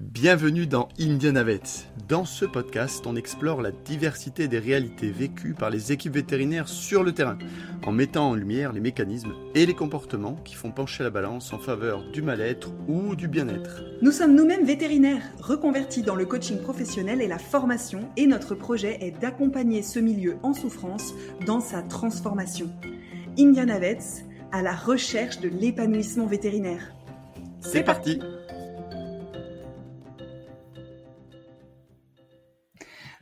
Bienvenue dans Indianavet. Dans ce podcast, on explore la diversité des réalités vécues par les équipes vétérinaires sur le terrain, en mettant en lumière les mécanismes et les comportements qui font pencher la balance en faveur du mal-être ou du bien-être. Nous sommes nous-mêmes vétérinaires, reconvertis dans le coaching professionnel et la formation, et notre projet est d'accompagner ce milieu en souffrance dans sa transformation. Indianavets, à la recherche de l'épanouissement vétérinaire. C'est parti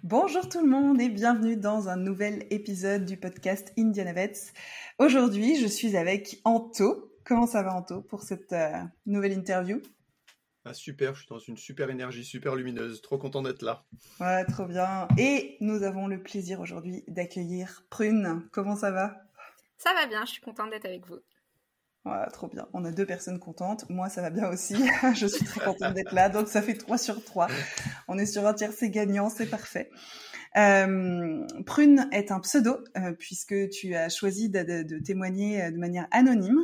Bonjour tout le monde et bienvenue dans un nouvel épisode du podcast Indianavets. Aujourd'hui, je suis avec Anto. Comment ça va Anto pour cette euh, nouvelle interview? Ah, Super, je suis dans une super énergie, super lumineuse. Trop content d'être là. Ouais, trop bien. Et nous avons le plaisir aujourd'hui d'accueillir Prune. Comment ça va? Ça va bien, je suis contente d'être avec vous. Ouais, trop bien. On a deux personnes contentes. Moi, ça va bien aussi. je suis très contente d'être là. Donc, ça fait 3 sur 3. On est sur un tiers, c'est gagnant, c'est parfait. Euh, Prune est un pseudo, euh, puisque tu as choisi de, témoigner euh, de manière anonyme.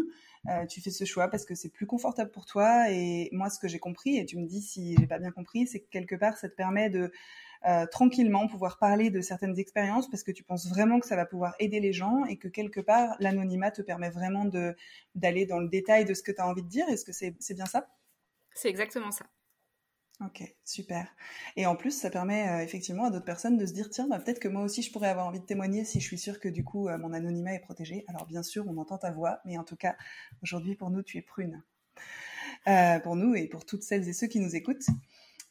Tu fais ce choix parce que c'est plus confortable pour toi. Et moi, ce que j'ai compris, et tu me dis si j'ai pas bien compris, c'est que quelque part, ça te permet de euh, tranquillement pouvoir parler de certaines expériences parce que tu penses vraiment que ça va pouvoir aider les gens et que quelque part l'anonymat te permet vraiment de d'aller dans le détail de ce que tu as envie de dire. Est-ce que c'est bien ça? C'est exactement ça. Ok, super. Et en plus, ça permet euh, effectivement à d'autres personnes de se dire tiens, bah, peut-être que moi aussi je pourrais avoir envie de témoigner si je suis sûre que du coup euh, mon anonymat est protégé. Alors bien sûr, on entend ta voix, mais en tout cas, aujourd'hui pour nous, tu es prune. pour nous et pour toutes celles et ceux qui nous écoutent.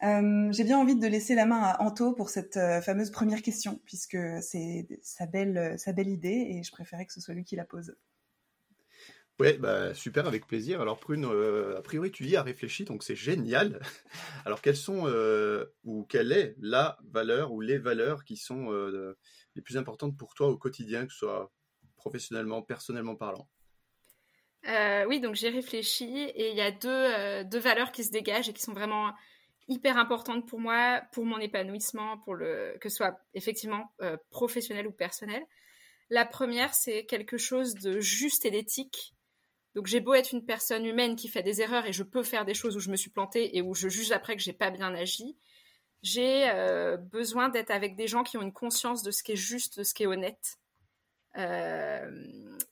Euh, j'ai bien envie de laisser la main à Anto pour cette euh, fameuse première question, puisque c'est sa belle, sa belle idée et je préférais que ce soit lui qui la pose. Ouais, bah, super, avec plaisir. Alors Prune, euh, a priori tu y as réfléchi, donc c'est génial. Alors quelles sont ou quelle est la valeur ou les valeurs qui sont les plus importantes pour toi au quotidien, que ce soit professionnellement, personnellement parlant? Oui, donc j'ai réfléchi et il y a deux, deux valeurs qui se dégagent et qui sont vraiment hyper importante pour moi, pour mon épanouissement, pour le que ce soit effectivement euh, professionnel ou personnel. La première, c'est quelque chose de juste et d'éthique. Donc j'ai beau être une personne humaine qui fait des erreurs et je peux faire des choses où je me suis plantée et où je juge après que j'ai pas bien agi. J'ai euh, besoin d'être avec des gens qui ont une conscience de ce qui est juste, de ce qui est honnête. Euh,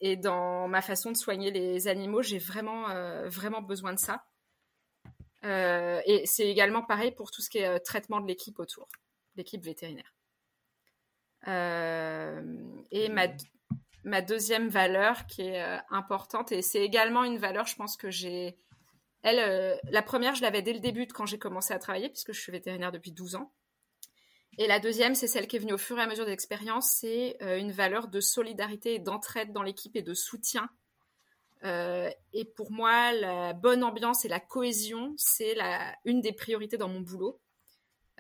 et dans ma façon de soigner les animaux, j'ai vraiment vraiment besoin de ça. Euh, et c'est également pareil pour tout ce qui est euh, traitement de l'équipe autour, l'équipe vétérinaire. Euh, et ma, deuxième valeur qui est importante, et c'est également une valeur, je pense que j'ai... Elle, la première, je l'avais dès le début quand j'ai commencé à travailler, puisque je suis vétérinaire depuis 12 ans. Et la deuxième, c'est celle qui est venue au fur et à mesure de l'expérience, c'est une valeur de solidarité et d'entraide dans l'équipe et de soutien euh, et pour moi, la bonne ambiance et la cohésion, c'est une des priorités dans mon boulot.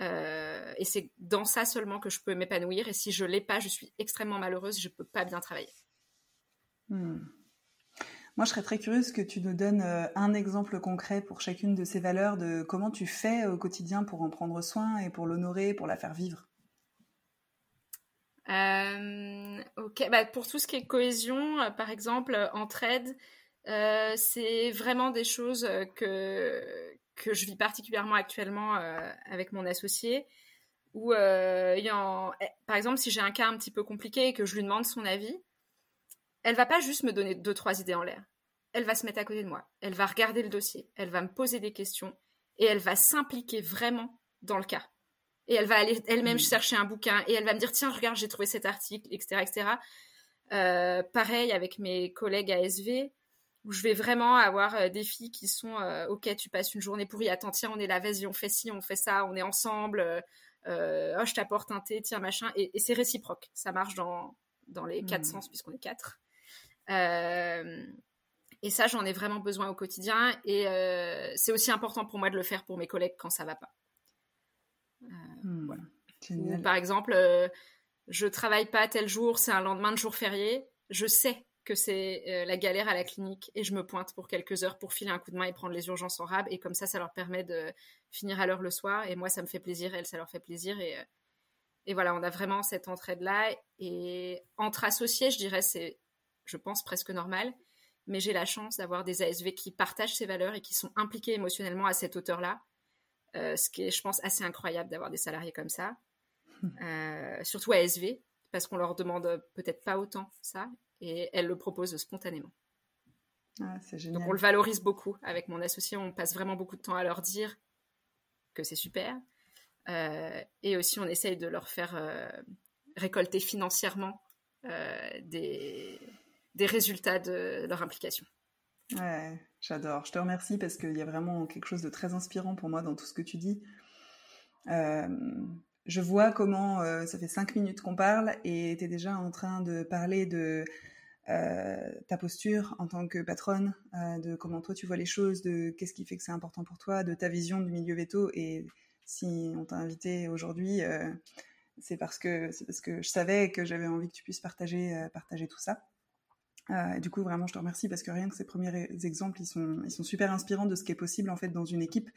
Euh, et c'est dans ça seulement que je peux m'épanouir. Et si je l'ai pas, je suis extrêmement malheureuse. Je peux pas bien travailler. Hmm. Moi, je serais très curieuse que tu nous donnes euh, un exemple concret pour chacune de ces valeurs, de comment tu fais au quotidien pour en prendre soin et pour l'honorer, pour la faire vivre. Euh, ok, bah, pour tout ce qui est cohésion, euh, par exemple, euh, entraide, euh, c'est vraiment des choses que, que je vis particulièrement actuellement avec mon associé. Où, eh, par exemple, si j'ai un cas un petit peu compliqué et que je lui demande son avis, elle va pas juste me donner deux, trois idées en l'air. Elle va se mettre à côté de moi. Elle va regarder le dossier. Elle va me poser des questions et elle va s'impliquer vraiment dans le cas et elle va aller elle-même mm. chercher un bouquin et elle va me dire tiens regarde j'ai trouvé cet article etc etc euh, pareil avec mes collègues ASV où je vais vraiment avoir euh, des filles qui sont euh, ok tu passes une journée pourrie attends tiens on est là vas-y on fait ci on fait ça on est ensemble oh je t'apporte un thé tiens machin. Et, c'est réciproque. Ça marche dans dans les quatre mm. sens puisqu'on est quatre. Et ça j'en ai vraiment besoin au quotidien. Et c'est aussi important pour moi de le faire pour mes collègues quand ça va pas Hmm. par exemple, euh, je travaille pas tel jour, c'est un lendemain de jour férié. Je sais que c'est euh, la galère à la clinique et je me pointe pour quelques heures pour filer un coup de main et prendre les urgences en rab. Et comme ça, ça leur permet de finir à l'heure le soir. Et moi, ça me fait plaisir, elles, ça leur fait plaisir. Et, euh, et voilà, on a vraiment cette entraide-là. Et entre associés, je dirais, c'est, je pense, presque normal. Mais j'ai la chance d'avoir des ASV qui partagent ces valeurs et qui sont impliqués émotionnellement à cette hauteur-là. ce qui est, je pense, assez incroyable d'avoir des salariés comme ça, surtout à SV, parce qu'on leur demande peut-être pas autant ça, et elles le proposent spontanément. Ah, Donc on le valorise beaucoup avec mon associé, on passe vraiment beaucoup de temps à leur dire que c'est super, et aussi on essaye de leur faire récolter financièrement des, des résultats de leur implication. Ouais, j'adore. Je te remercie parce qu'il y a vraiment quelque chose de très inspirant pour moi dans tout ce que tu dis. Euh, je vois comment euh, ça fait cinq minutes qu'on parle et tu es déjà en train de parler de euh, ta posture en tant que patronne, de comment toi tu vois les choses, de qu'est-ce qui fait que c'est important pour toi, de ta vision du milieu veto. Et si on t'a invité aujourd'hui, c'est parce que c'est que je savais que j'avais envie que tu puisses partager partager tout ça. Euh, du coup, vraiment, je te remercie parce que rien que ces premiers exemples, ils sont, ils sont super inspirants de ce qui est possible en fait dans une équipe.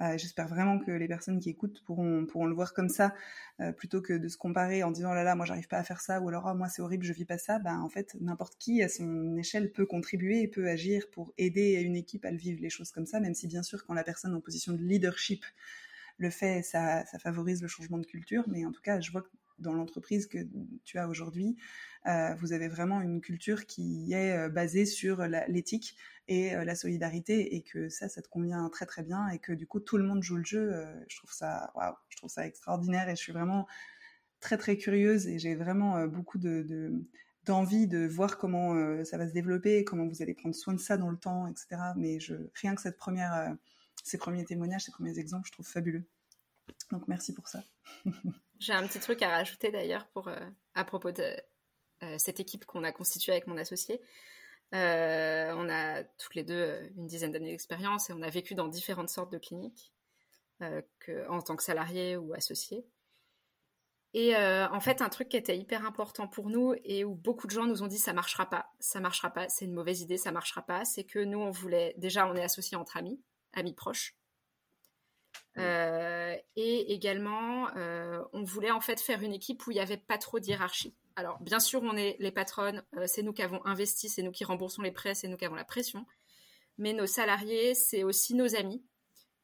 Euh, J'espère vraiment que les personnes qui écoutent pourront, pourront le voir comme ça, euh, plutôt que de se comparer en disant oh là là, moi j'arrive pas à faire ça, ou alors oh, moi c'est horrible, je vis pas ça. Ben en fait, n'importe qui à son échelle peut contribuer et peut agir pour aider une équipe à le vivre les choses comme ça, même si bien sûr quand la personne en position de leadership le fait, ça, ça favorise le changement de culture. Mais en tout cas, je vois que dans l'entreprise que tu as aujourd'hui, euh, vous avez vraiment une culture qui est euh, basée sur l'éthique et euh, la solidarité et que ça, ça te convient très très bien et que du coup tout le monde joue le jeu. je trouve ça, waouh, je trouve ça extraordinaire et je suis vraiment très très curieuse et j'ai vraiment beaucoup de, d'envie de voir comment ça va se développer, comment vous allez prendre soin de ça dans le temps, etc. Mais je, rien que cette première, ces premiers témoignages, ces premiers exemples, je trouve fabuleux. Donc merci pour ça. J'ai un petit truc à rajouter d'ailleurs pour à propos de euh, cette équipe qu'on a constituée avec mon associé. Euh, on a toutes les deux euh, une dizaine d'années d'expérience et on a vécu dans différentes sortes de cliniques en tant que salarié ou associé. Et en fait, un truc qui était hyper important pour nous et où beaucoup de gens nous ont dit ça marchera pas, ça marchera pas, c'est une mauvaise idée, ça marchera pas, c'est que nous on voulait déjà on est associés entre amis, amis proches, et également on voulait en fait faire une équipe où il n'y avait pas trop d'hierarchie. Alors, bien sûr, on est les patronnes, euh, c'est nous qui avons investi, c'est nous qui remboursons les prêts, c'est nous qui avons la pression. Mais nos salariés, c'est aussi nos amis.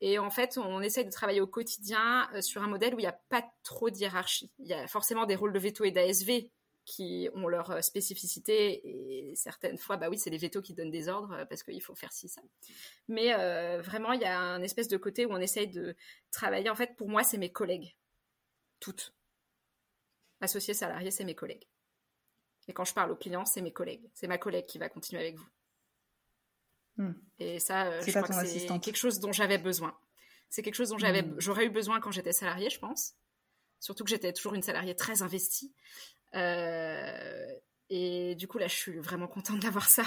Et en fait, on essaie de travailler au quotidien euh, sur un modèle où il n'y a pas trop de hiérarchie. Il y a forcément des rôles de veto et d'ASV qui ont leur euh, spécificité et certaines fois, bah oui, c'est les vétos qui donnent des ordres parce qu'il faut faire ci, ça. Mais vraiment, il y a un espèce de côté où on essaye de travailler. En fait, pour moi, c'est mes collègues. Toutes associé salarié, c'est mes collègues. Et quand je parle aux clients, c'est mes collègues. C'est ma collègue qui va continuer avec vous. Hmm. Et ça, euh, je crois que c'est quelque chose dont j'avais besoin. C'est quelque chose dont j'avais, hmm. j'aurais eu besoin quand j'étais salariée, je pense. Surtout que j'étais toujours une salariée très investie. Euh, et du coup, là, je suis vraiment contente d'avoir ça.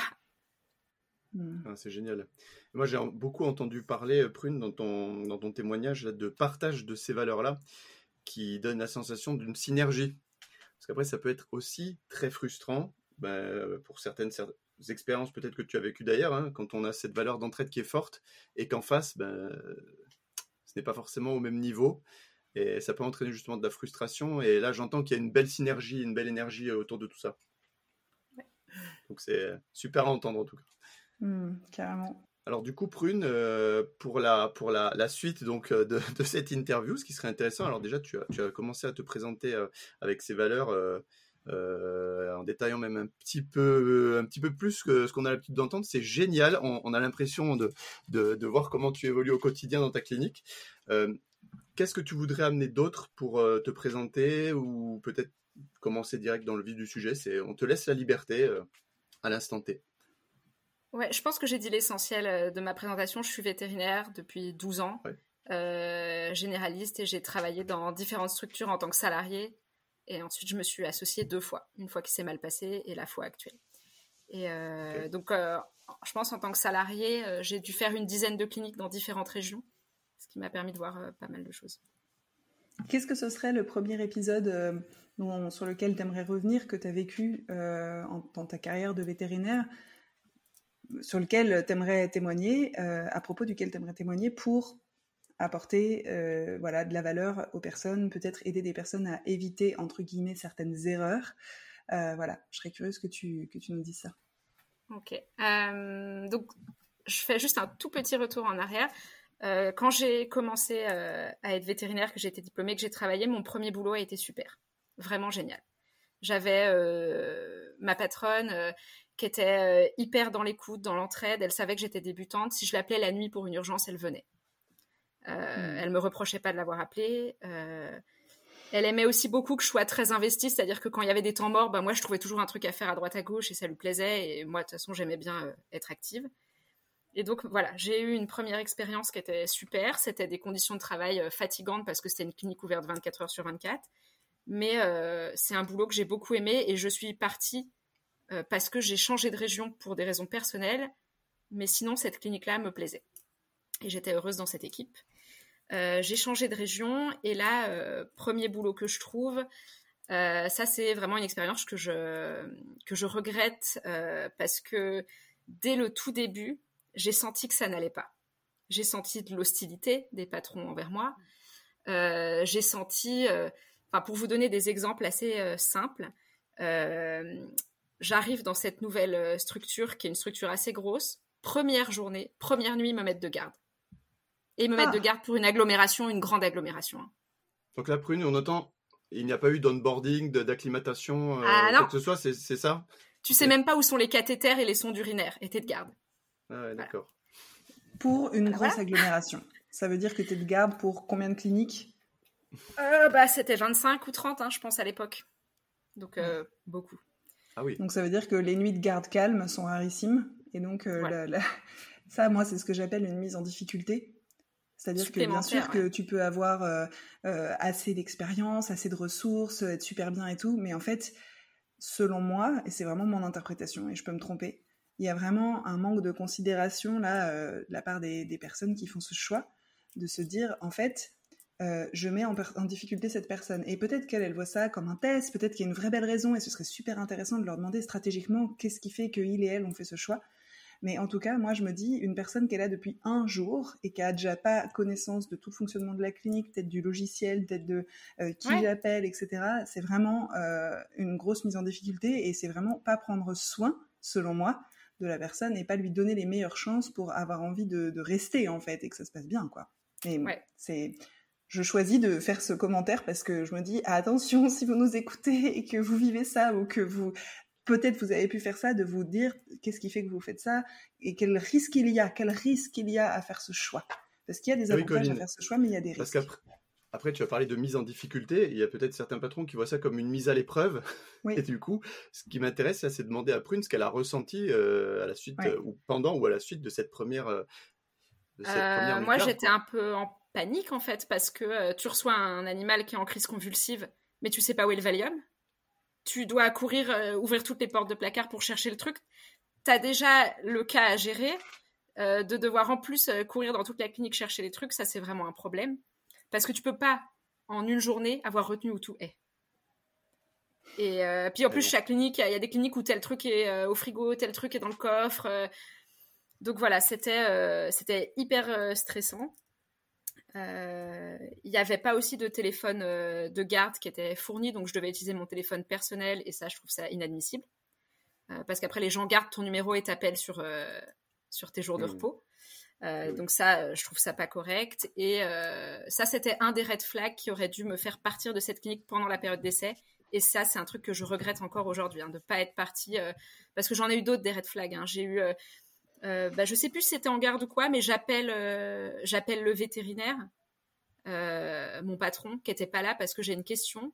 Hmm. Ah, c'est génial. Moi, j'ai beaucoup entendu parler, euh, Prune, dans ton, dans ton témoignage, de partage de ces valeurs-là qui donne la sensation d'une synergie. Parce qu'après, ça peut être aussi très frustrant bah, pour certaines, expériences peut-être que tu as vécues d'ailleurs, hein, quand on a cette valeur d'entraide qui est forte et qu'en face, bah, ce n'est pas forcément au même niveau. Et ça peut entraîner justement de la frustration. Et là, j'entends qu'il y a une belle synergie, une belle énergie autour de tout ça. Donc c'est super à entendre en tout cas. Mmh, carrément. Alors du coup, Prune, euh, pour, la, pour la, suite donc euh, de, cette interview, ce qui serait intéressant, alors déjà tu as, tu as commencé à te présenter euh, avec ces valeurs en détaillant même un petit peu, un petit peu plus que ce qu'on a l'habitude d'entendre. C'est génial, on, a l'impression de, de, voir comment tu évolues au quotidien dans ta clinique. Qu'est-ce que tu voudrais amener d'autre pour te présenter ou peut-être commencer direct dans le vif du sujet? C'est On te laisse la liberté à l'instant T. Ouais, je pense que j'ai dit l'essentiel euh, de ma présentation. Je suis vétérinaire depuis 12 ans, euh, généraliste, et j'ai travaillé dans différentes structures en tant que salarié. Et ensuite, je me suis associée deux fois, une fois qui s'est mal passé et la fois actuelle. Et euh, donc, je pense en tant que salarié, j'ai dû faire une dizaine de cliniques dans différentes régions, qui m'a permis de voir pas mal de choses. Qu'est-ce que ce serait le premier épisode sur lequel tu aimerais revenir que tu as vécu dans ta carrière de vétérinaire sur lequel tu aimerais témoigner, euh, à propos duquel tu aimerais témoigner pour apporter euh, voilà, de la valeur aux personnes, peut-être aider des personnes à éviter, entre guillemets, certaines erreurs. Euh, voilà, je serais curieuse que tu, que tu nous dises ça. Ok. donc, je fais juste un tout petit retour en arrière. Quand j'ai commencé à être vétérinaire, que j'ai été diplômée, que j'ai travaillé, mon premier boulot a été super, vraiment génial. J'avais ma patronne qui était hyper dans l'écoute, dans l'entraide. Elle savait que j'étais débutante. Si je l'appelais la nuit pour une urgence, elle venait. Euh, hmm. Elle me reprochait pas de l'avoir appelée. Elle aimait aussi beaucoup que je sois très investie, c'est-à-dire que quand il y avait des temps morts, bah, moi je trouvais toujours un truc à faire à droite à gauche et ça lui plaisait. Et moi de toute façon j'aimais bien euh, être active. Et donc voilà, j'ai eu une première expérience qui était super. C'était des conditions de travail euh, fatigantes parce que c'était une clinique ouverte 24 heures sur 24. Mais euh, c'est un boulot que j'ai beaucoup aimé et je suis partie parce que j'ai changé de région pour des raisons personnelles. Mais sinon cette clinique-là me plaisait. Et j'étais heureuse dans cette équipe. Euh, j'ai changé de région et là, euh, premier boulot que je trouve, euh, ça c'est vraiment une expérience que je, que je regrette parce que dès le tout début, j'ai senti que ça n'allait pas. J'ai senti de l'hostilité des patrons envers moi. j'ai senti, enfin pour vous donner des exemples assez simples, j'arrive dans cette nouvelle structure qui est une structure assez grosse. Première journée, première nuit, me mettre de garde et me mettre de ah. garde pour une agglomération, une grande agglomération. Hein. Donc la prune, on entend, il n'y a pas eu d'onboarding, d'acclimatation, euh, ah, quoi que ce soit, c'est ça? Tu sais même pas où sont les cathéters et les sondes urinaires, et t'es de garde. Ah ouais, d'accord. Pour une grosse agglomération. Ça veut dire que tu es de garde pour combien de cliniques? Euh, bah, C'était 25 ou 30, hein, je pense, à l'époque. Donc, euh, beaucoup. Ah oui. Donc, ça veut dire que les nuits de garde calme sont rarissimes. Et donc, ça, moi, c'est ce que j'appelle une mise en difficulté. C'est-à-dire que bien sûr que tu peux avoir euh, euh, assez d'expérience, assez de ressources, être super bien et tout, mais en fait, selon moi, et c'est vraiment mon interprétation, et je peux me tromper, il y a vraiment un manque de considération là euh, de la part des, personnes qui font ce choix de se dire en fait, je mets en, en, difficulté cette personne. Et peut-être qu'elle elle voit ça comme un test, peut-être qu'il y a une vraie belle raison, et ce serait super intéressant de leur demander stratégiquement qu'est-ce qui fait qu'il et elle ont fait ce choix. Mais en tout cas, moi, je me dis, une personne est là depuis un jour et qui a déjà pas connaissance de tout le fonctionnement de la clinique, peut-être du logiciel, peut-être de euh, qui j'appelle, etc., c'est vraiment euh, une grosse mise en difficulté et c'est vraiment pas prendre soin, selon moi, de la personne et pas lui donner les meilleures chances pour avoir envie de, rester, en fait, et que ça se passe bien, quoi. Et c'est je choisis de faire ce commentaire parce que je me dis attention si vous nous écoutez et que vous vivez ça ou que vous peut-être vous avez pu faire ça, de vous dire qu'est-ce qui fait que vous faites ça et quel risque il y a, quel risque il y a à faire ce choix. Parce qu'il y a des avantages à faire ce choix, mais il y a des risques. Parce après, tu as parlé de mise en difficulté. Il y a peut-être certains patrons qui voient ça comme une mise à l'épreuve. Et du coup, ce qui m'intéresse, c'est de demander à Prune ce qu'elle a ressenti euh, à la suite, euh, ou pendant ou à la suite de cette première. Euh, moi, j'étais un peu en panique en fait, parce que tu reçois un animal qui est en crise convulsive, mais tu sais pas où est le Valium tu dois courir, euh, ouvrir toutes les portes de placard pour chercher le truc. Tu as déjà le cas à gérer. Euh, de devoir en plus euh, courir dans toute la clinique chercher les trucs, ça c'est vraiment un problème. Parce que tu peux pas, en une journée, avoir retenu où tout est. Et puis en plus, chaque clinique, il y a des cliniques où tel truc est au frigo, tel truc est dans le coffre. donc voilà, c'était c'était hyper stressant. Euh, il n'y avait pas aussi de téléphone euh, de garde qui était fourni, donc je devais utiliser mon téléphone personnel et ça, je trouve ça inadmissible. Euh, parce qu'après, les gens gardent ton numéro et t'appellent sur, sur tes jours de repos. Donc ça, je trouve ça pas correct. Et ça, c'était un des red flags qui aurait dû me faire partir de cette clinique pendant la période d'essai. Et ça, c'est un truc que je regrette encore aujourd'hui, hein, de ne pas être partie. parce que j'en ai eu d'autres des red flags. Hein. J'ai eu euh, bah, je sais plus si c'était en garde ou quoi, mais j'appelle euh, j'appelle le vétérinaire, euh, mon patron, qui était pas là parce que j'ai une question.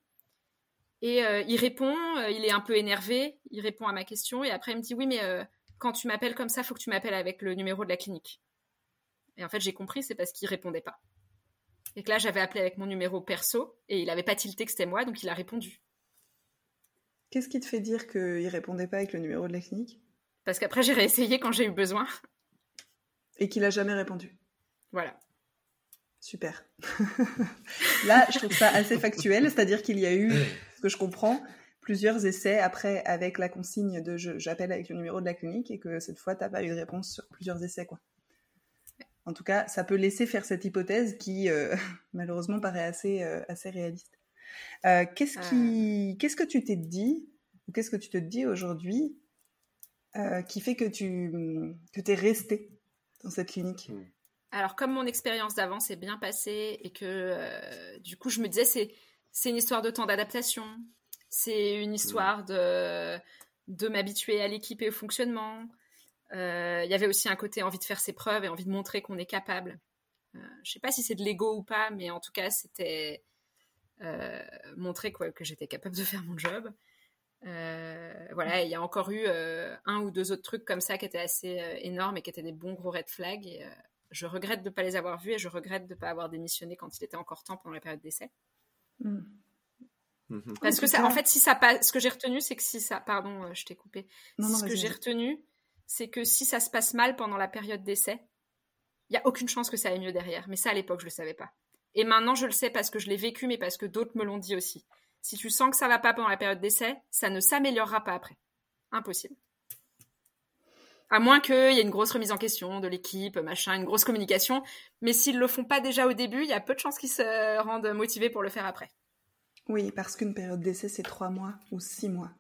Et il répond, il est un peu énervé, il répond à ma question et après il me dit oui mais quand tu m'appelles comme ça, faut que tu m'appelles avec le numéro de la clinique. Et en fait j'ai compris, c'est parce qu'il répondait pas. Et que là j'avais appelé avec mon numéro perso et il avait pas tilté que c'était moi, donc il a répondu. Qu'est-ce qui te fait dire qu'il répondait pas avec le numéro de la clinique? Parce qu'après, j'ai réessayé quand j'ai eu besoin. Et qu'il a jamais répondu. Voilà. Super. Là, je trouve ça assez factuel, c'est-à-dire qu'il y a eu, ce que je comprends, plusieurs essais après avec la consigne de j'appelle avec le numéro de la clinique et que cette fois, tu n'as pas eu de réponse sur plusieurs essais. quoi. En tout cas, ça peut laisser faire cette hypothèse qui, euh, malheureusement, paraît assez, euh, assez réaliste. Euh, qu'est-ce, qui, qu'est-ce que tu t'es dit, ou qu'est-ce que tu te dis aujourd'hui euh, qui fait que tu que es resté dans cette clinique? Hmm. alors comme mon expérience d'avant s'est bien passée et que du coup je me disais c'est c'est une histoire de temps d'adaptation, c'est une histoire mm. de de m'habituer à l'équipe et au fonctionnement. Il y avait aussi un côté envie de faire ses preuves et envie de montrer qu'on est capable. je ne sais pas si c'est de l'ego ou pas, mais en tout cas c'était montrer quoi, que j'étais capable de faire mon job. Euh, voilà, il y a encore eu euh, un ou deux autres trucs comme ça qui étaient assez euh, énormes et qui étaient des bons gros red flags. Et, je regrette de ne pas les avoir vus et je regrette de ne pas avoir démissionné quand il était encore temps pendant la période d'essai. Mm. Mm-hmm. Parce que ça, en fait, si ça passe, ce que j'ai retenu, c'est que si ça, pardon, je t'ai coupé. ce que j'ai retenu, c'est que si ça se passe mal pendant la période d'essai, il y a aucune chance que ça aille mieux derrière. Mais ça, à l'époque, je le savais pas. Et maintenant, je le sais parce que je l'ai vécu, mais parce que d'autres me l'ont dit aussi. Si tu sens que ça va pas pendant la période d'essai, ça ne s'améliorera pas après. Impossible. À moins qu'il y ait une grosse remise en question de l'équipe, machin, une grosse communication. Mais s'ils le font pas déjà au début, il y a peu de chances qu'ils se rendent motivés pour le faire après. Oui, parce qu'une période d'essai, c'est trois mois ou six mois.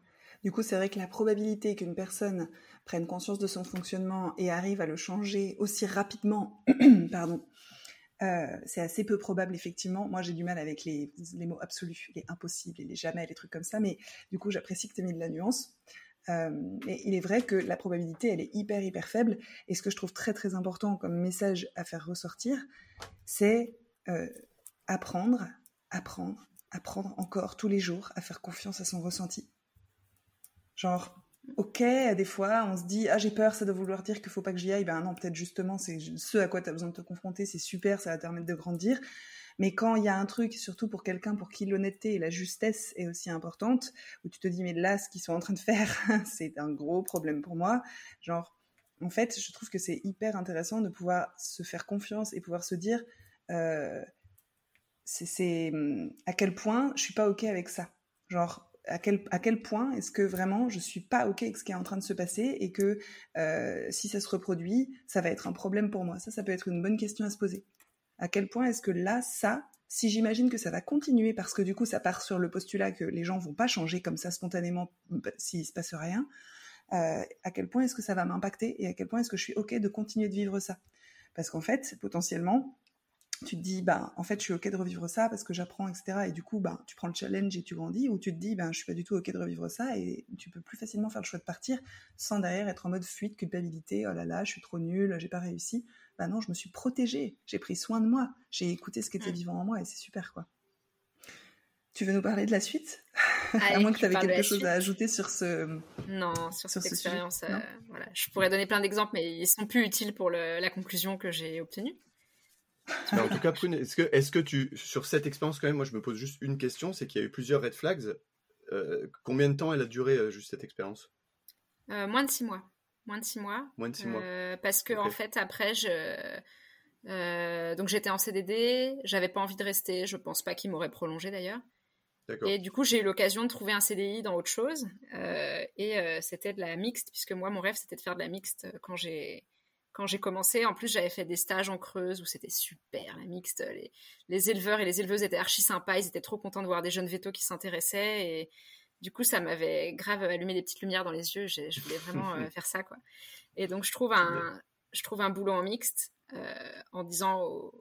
Du coup, c'est vrai que la probabilité qu'une personne prenne conscience de son fonctionnement et arrive à le changer aussi rapidement, pardon, euh, c'est assez peu probable, effectivement. Moi, j'ai du mal avec les, mots absolus, les impossibles, les jamais, les trucs comme ça, mais du coup, j'apprécie que tu aies mis de la nuance. Euh, et il est vrai que la probabilité, elle est hyper, hyper faible. Et ce que je trouve très, très important comme message à faire ressortir, c'est euh, apprendre, apprendre, apprendre encore tous les jours à faire confiance à son ressenti. Genre, ok, des fois, on se dit, ah, j'ai peur, ça doit vouloir dire qu'il faut pas que j'y aille. Ben non, peut-être justement, c'est ce à quoi tu as besoin de te confronter, c'est super, ça va te permettre de grandir. Mais quand il y a un truc, surtout pour quelqu'un pour qui l'honnêteté et la justesse est aussi importante, où tu te dis, mais là, ce qu'ils sont en train de faire, c'est un gros problème pour moi. Genre, en fait, je trouve que c'est hyper intéressant de pouvoir se faire confiance et pouvoir se dire, euh, c'est à quel point je suis pas ok avec ça. Genre, à quel, à quel point est-ce que vraiment je suis pas ok avec ce qui est en train de se passer et que euh, si ça se reproduit, ça va être un problème pour moi. Ça, ça peut être une bonne question à se poser. À quel point est-ce que là, ça, si j'imagine que ça va continuer parce que du coup ça part sur le postulat que les gens vont pas changer comme ça spontanément bah, s'il se passe rien, euh, à quel point est-ce que ça va m'impacter et à quel point est-ce que je suis ok de continuer de vivre ça? Parce qu'en fait, potentiellement, tu te dis, bah, en fait, je suis OK de revivre ça parce que j'apprends, etc. Et du coup, bah, tu prends le challenge et tu grandis, ou tu te dis, ben, je suis pas du tout OK de revivre ça et tu peux plus facilement faire le choix de partir sans derrière être en mode fuite, culpabilité, oh là là, je suis trop nulle, j'ai pas réussi. Bah non, je me suis protégée, j'ai pris soin de moi, j'ai écouté ce qui était vivant en moi et c'est super, quoi. Tu veux nous parler de la suite? À moins que tu avais quelque chose à ajouter sur ce. Non, sur, cette expérience. Euh, voilà. Je pourrais donner plein d'exemples, mais ils sont plus utiles pour la conclusion que j'ai obtenue en tout cas, Prune, est-ce que, est que tu, sur cette expérience quand même, moi je me pose juste une question, c'est qu'il y a eu plusieurs red flags. Euh, combien de temps elle a duré euh, juste cette expérience? Euh, Moins de six mois. Moins de six mois. Moins de six mois. Parce que en fait, après, je, donc j'étais en CDD, j'avais pas envie de rester, je pense pas qu'il m'aurait prolongé d'ailleurs. Et du coup, j'ai eu l'occasion de trouver un CDI dans autre chose. et c'était de la mixte, puisque moi, mon rêve, c'était de faire de la mixte quand j'ai quand j'ai commencé. En plus, j'avais fait des stages en Creuse où c'était super, la mixte. Les, éleveurs et les éleveuses étaient archi sympas. Ils étaient trop contents de voir des jeunes vétos qui s'intéressaient. Et du coup, ça m'avait grave allumé des petites lumières dans les yeux. Je voulais vraiment euh, faire ça, quoi. Et donc, je trouve un, je trouve un boulot en mixte euh, en disant aux,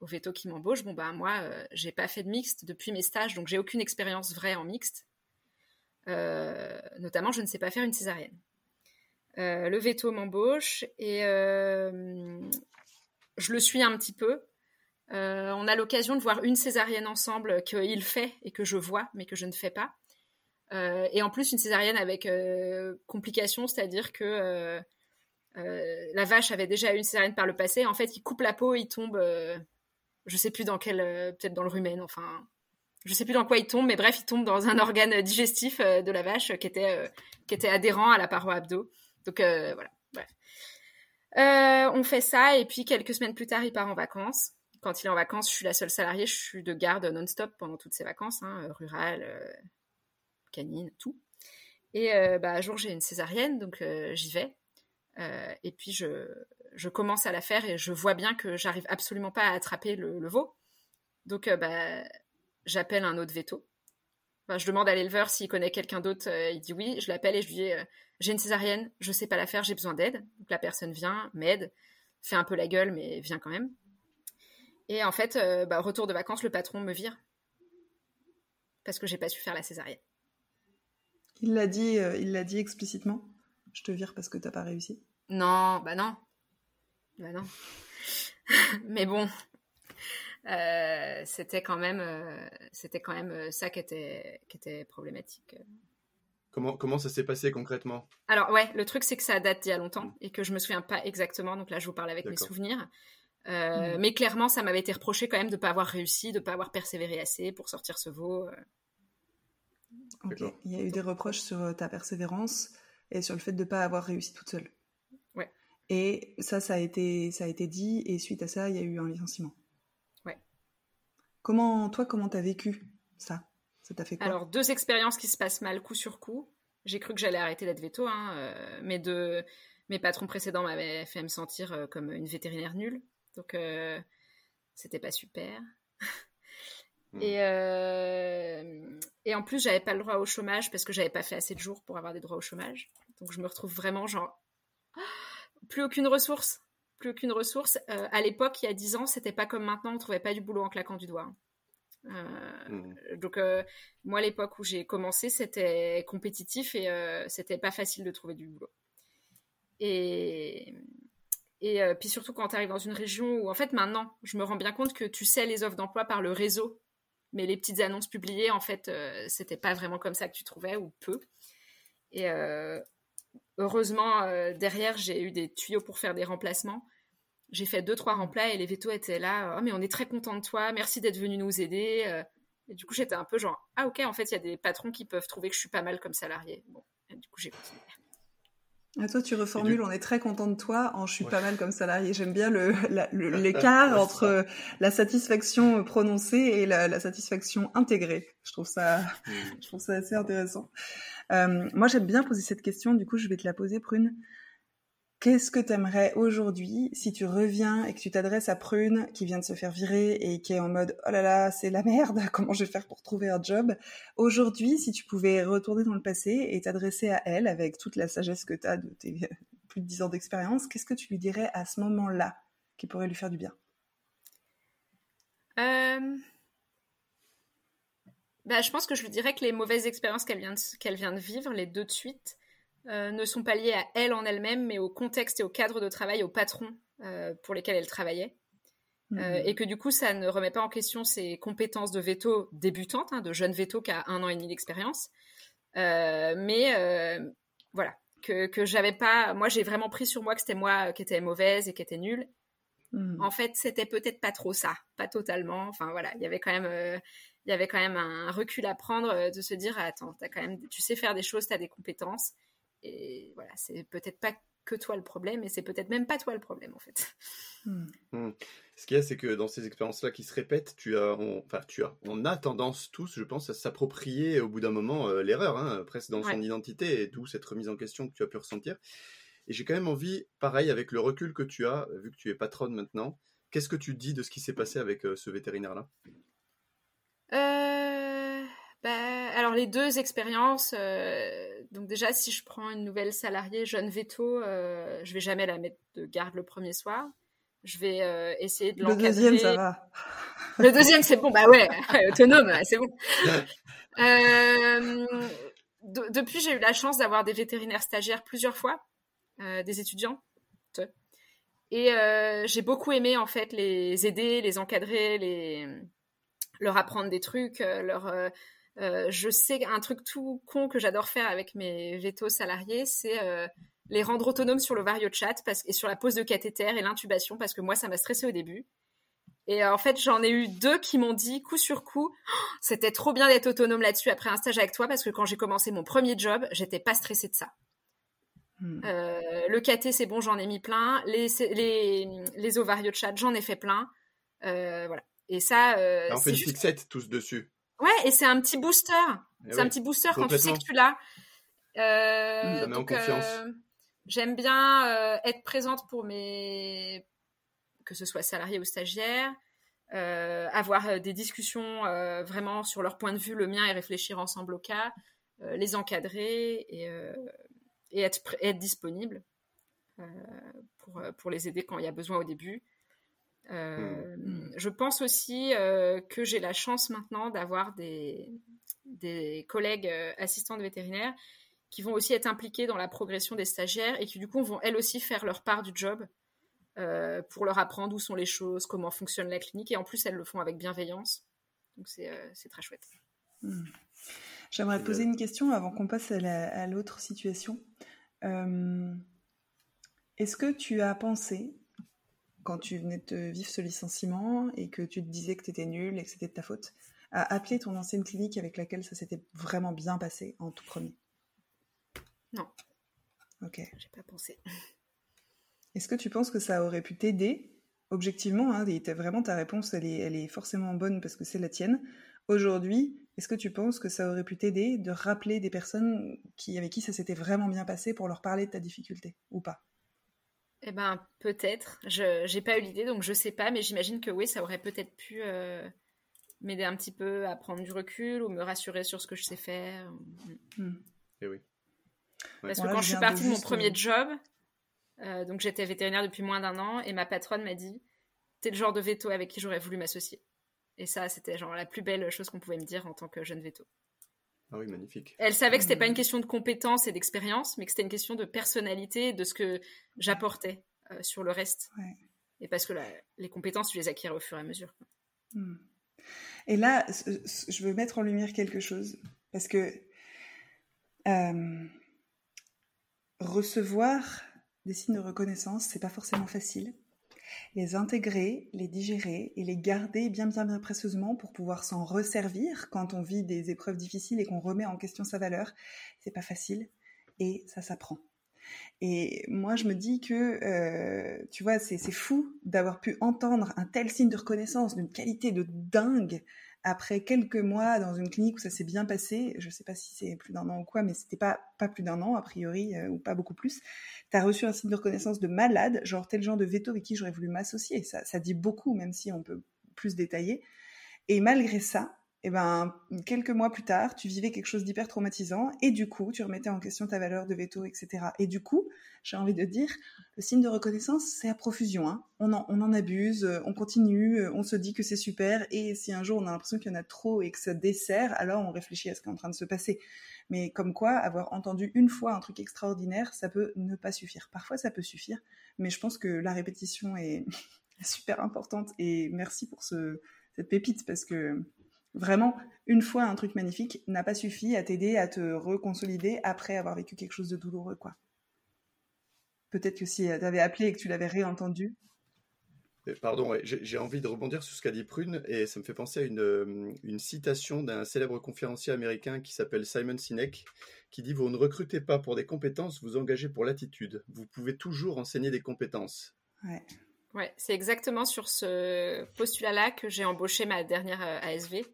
aux vétos qui m'embauchent, bon, bah, moi, euh, j'ai pas fait de mixte depuis mes stages, donc j'ai aucune expérience vraie en mixte. notamment, je ne sais pas faire une césarienne. Euh, le veto m'embauche et euh, je le suis un petit peu. Euh, on a l'occasion de voir une césarienne ensemble qu'il fait et que je vois, mais que je ne fais pas. et en plus, une césarienne avec complications, c'est-à-dire que la vache avait déjà eu une césarienne par le passé. En fait, il coupe la peau, il tombe, je sais plus dans quel, peut-être dans le rumen, enfin, je sais plus dans quoi il tombe, mais bref, il tombe dans un organe digestif de la vache qui était, qui était adhérent à la paroi abdo. Donc euh, voilà, euh, on fait ça et puis quelques semaines plus tard, il part en vacances. Quand il est en vacances, je suis la seule salariée, je suis de garde non-stop pendant toutes ces vacances, hein, rurales, euh, canines, tout. Et bah, un jour, j'ai une césarienne, donc j'y vais. et puis, je, commence à la faire et je vois bien que j'arrive absolument pas à attraper le, veau. Donc, bah, j'appelle un autre veto. Je demande à l'éleveur s'il connaît quelqu'un d'autre. il dit oui. Je l'appelle et je lui dis j'ai une césarienne, je sais pas la faire, j'ai besoin d'aide. Donc la personne vient, m'aide. fait un peu la gueule, mais vient quand même. Et en fait, bah, retour de vacances, le patron me vire parce que j'ai pas su faire la césarienne. Il l'a dit, il l'a dit explicitement? Je te vire parce que t'as pas réussi? Non, bah non, bah non. mais bon, euh, c'était quand même, euh, c'était quand même euh, ça qui était, qui était problématique. Comment, comment ça s'est passé concrètement? Alors ouais, le truc c'est que ça date d'il y a longtemps et que je me souviens pas exactement. Donc là, je vous parle avec mes souvenirs. Hmm. Mais clairement, ça m'avait été reproché quand même de pas avoir réussi, de pas avoir persévéré assez pour sortir ce veau. Ok. Il y a eu des reproches sur ta persévérance et sur le fait de ne pas avoir réussi toute seule. Ouais. Et ça, ça a été, ça a été dit. Et suite à ça, il y a eu un licenciement. Comment, toi, comment t'as vécu ça? Ça t'a fait quoi? Alors, deux expériences qui se passent mal coup sur coup. J'ai cru que j'allais arrêter d'être veto, hein, euh, mais de, mes patrons précédents m'avaient fait me sentir euh, comme une vétérinaire nulle. Donc, euh, c'était pas super. Hmm. Et, et en plus, j'avais pas le droit au chômage parce que j'avais pas fait assez de jours pour avoir des droits au chômage. Donc, je me retrouve vraiment genre plus aucune ressource plus aucune ressource. Euh, à l'époque, il y a 10 ans, c'était pas comme maintenant, on trouvait pas du boulot en claquant du doigt. Euh, mmh. Donc, euh, moi, à l'époque où j'ai commencé, c'était compétitif et c'était pas facile de trouver du boulot. Et, et puis surtout quand tu arrives dans une région où, en fait, maintenant, je me rends bien compte que tu sais les offres d'emploi par le réseau, mais les petites annonces publiées, en fait, c'était pas vraiment comme ça que tu trouvais ou peu. Et Heureusement, euh, derrière, j'ai eu des tuyaux pour faire des remplacements. J'ai fait deux, trois remplats et les vétos étaient là. Oh, mais on est très content de toi. Merci d'être venu nous aider. Euh. Et du coup, j'étais un peu genre, ah, ok, en fait, il y a des patrons qui peuvent trouver que je suis pas mal comme salarié. Bon, du coup, j'ai continué. Ah, toi, tu reformules, on est très content de toi en je suis pas mal comme salarié. J'aime bien l'écart entre la satisfaction prononcée et la, satisfaction intégrée. Je trouve ça, je trouve ça assez intéressant. Euh, moi, j'aime bien poser cette question, du coup, je vais te la poser, Prune. Qu'est-ce que tu aimerais aujourd'hui si tu reviens et que tu t'adresses à Prune qui vient de se faire virer et qui est en mode oh là là, c'est la merde, comment je vais faire pour trouver un job? Aujourd'hui, si tu pouvais retourner dans le passé et t'adresser à elle avec toute la sagesse que tu as de tes plus de 10 ans d'expérience, qu'est-ce que tu lui dirais à ce moment-là qui pourrait lui faire du bien? Euh, bah, je pense que je lui dirais que les mauvaises expériences qu'elle vient de vivre, les deux de suite, euh, ne sont pas liées à elle en elle-même, mais au contexte et au cadre de travail, au patron euh, pour lesquels elle travaillait. Euh, mhm. et que du coup, ça ne remet pas en question ses compétences de veto débutante, hein, de jeune veto qui a un an et demi d'expérience. mais voilà, que, que j'avais pas. Moi, j'ai vraiment pris sur moi que c'était moi qui étais mauvaise et qui était nulle. Mhm. En fait, c'était peut-être pas trop ça, pas totalement. Enfin voilà, il y avait quand même il y avait quand même un recul à prendre euh, de se dire attends, as quand même, tu sais faire des choses, tu as des compétences. Et voilà, c'est peut-être pas que toi le problème, et c'est peut-être même pas toi le problème en fait. Hmm. Hmm. Ce qu'il y a, c'est que dans ces expériences-là qui se répètent, tu as, on, enfin, tu as, on a tendance tous, je pense, à s'approprier au bout d'un moment euh, l'erreur, hein, presque dans son identité, et d'où cette remise en question que tu as pu ressentir. Et j'ai quand même envie, pareil, avec le recul que tu as, vu que tu es patronne maintenant, qu'est-ce que tu dis de ce qui s'est passé avec euh, ce vétérinaire-là? Euh, bah, alors les deux expériences, euh, donc déjà si je prends une nouvelle salariée jeune veto, euh, je vais jamais la mettre de garde le premier soir. Je vais euh, essayer de l'encadrer. Le deuxième ça va. Le deuxième c'est bon, bah ouais, autonome, c'est bon. depuis j'ai eu la chance d'avoir des vétérinaires stagiaires plusieurs fois, des étudiants. Et j'ai beaucoup aimé en fait les aider, les encadrer, les leur apprendre des trucs, euh, leur euh, euh, je sais un truc tout con que j'adore faire avec mes vétos salariés, c'est les rendre autonomes sur le chat parce, et sur la pose de cathéter et l'intubation parce que moi ça m'a stressé au début. Et en fait, j'en ai eu deux qui m'ont dit coup sur coup, oh, c'était trop bien d'être autonome là-dessus après un stage avec toi parce que quand j'ai commencé mon premier job, j'étais pas stressée de ça. Hmm. le caté, c'est bon, j'en ai mis plein. Les, les, les ovario chat, j'en ai fait plein. voilà. Et ça. Euh, on fait une fixette tous dessus. Ouais, et c'est un petit booster. Eh c'est un petit booster quand tu sais que tu l'as. Euh, donc. Euh, j'aime bien euh, être présente pour mes. que ce soit salariés ou stagiaires. avoir des discussions vraiment sur leur point de vue, le mien, et réfléchir ensemble au cas. les encadrer et, et être, être disponible. pour, pour les aider quand il y a besoin au début. Hmm. Je pense aussi que j'ai la chance maintenant d'avoir des, des collègues assistants de vétérinaires qui vont aussi être impliquées dans la progression des stagiaires et qui du coup vont elles aussi faire leur part du job euh, pour leur apprendre où sont les choses, comment fonctionne la clinique et en plus elles le font avec bienveillance. Donc c'est euh, très chouette. Hmm. J'aimerais te poser une question avant qu'on passe à l'autre situation. Euh, est-ce que tu as pensé, quand tu venais de vivre ce licenciement et que tu te disais que tu étais nul et que c'était de ta faute, à appeler ton ancienne clinique avec laquelle ça s'était vraiment bien passé en tout premier? Non. Ok. J'ai pas pensé. Est-ce que tu penses que ça aurait pu t'aider? Objectivement, hein, vraiment ta réponse, elle est, elle est forcément bonne parce que c'est la tienne. Aujourd'hui, est-ce que tu penses que ça aurait pu t'aider de rappeler des personnes qui, avec qui ça s'était vraiment bien passé pour leur parler de ta difficulté ou pas? Eh ben, peut-être. Je n'ai pas eu l'idée, donc je sais pas, mais j'imagine que oui, ça aurait peut-être pu euh, m'aider un petit peu à prendre du recul ou me rassurer sur ce que je sais faire. Hmm. Et eh oui. Parce que quand je suis partie de, mon premier job, euh, donc j'étais vétérinaire depuis moins d'un an, et ma patronne m'a dit T'es le genre de veto avec qui j'aurais voulu m'associer. Et ça, c'était genre la plus belle chose qu'on pouvait me dire en tant que jeune veto. Ah oui, magnifique. Elle savait que c'était pas une question de compétence et d'expérience, mais que c'était une question de personnalité, de ce que j'apportais euh, sur le reste. Et parce que les compétences, tu les acquiers au fur et à mesure. Hmm. Et là, je veux mettre en lumière quelque chose, parce que euh, recevoir des signes de reconnaissance, c'est pas forcément facile. Les intégrer, les digérer et les garder bien bien bien précieusement pour pouvoir s'en resservir quand on vit des épreuves difficiles et qu'on remet en question sa valeur, c'est pas facile et ça s'apprend. Et moi, je me dis que, euh, tu vois, c'est fou d'avoir pu entendre un tel signe de reconnaissance d'une qualité de dingue après quelques mois dans une clinique où ça s'est bien passé, je ne sais pas si c'est plus d'un an ou quoi, mais c'était pas, pas plus d'un an, a priori, euh, ou pas beaucoup plus, tu as reçu un signe de reconnaissance de malade, genre tel genre de veto avec qui j'aurais voulu m'associer. Ça, ça dit beaucoup, même si on peut plus détailler. Et malgré ça, et eh ben, quelques mois plus tard, tu vivais quelque chose d'hyper traumatisant et du coup, tu remettais en question ta valeur de veto, etc. Et du coup, j'ai envie de dire, le signe de reconnaissance, c'est à profusion. Hein. On, en, abuse, on continue, on se dit que c'est super et si un jour on a l'impression qu'il y en a trop et que ça dessert, alors on réfléchit à ce qui est en train de se passer. Mais comme quoi, avoir entendu une fois un truc extraordinaire, ça peut ne pas suffire. Parfois, ça peut suffire, mais je pense que la répétition est super importante et merci pour ce, cette pépite parce que Vraiment, une fois un truc magnifique n'a pas suffi à t'aider à te reconsolider après avoir vécu quelque chose de douloureux, quoi. Peut-être que si tu avais appelé et que tu l'avais réentendu. Pardon, j'ai envie de rebondir sur ce qu'a dit Prune et ça me fait penser à une, euh, une citation d'un célèbre conférencier américain qui s'appelle Simon Sinek qui dit Vous ne recrutez pas pour des compétences, vous engagez pour l'attitude. Vous pouvez toujours enseigner des compétences. Ouais. Ouais, c'est exactement sur ce postulat-là que j'ai embauché ma dernière euh, ASV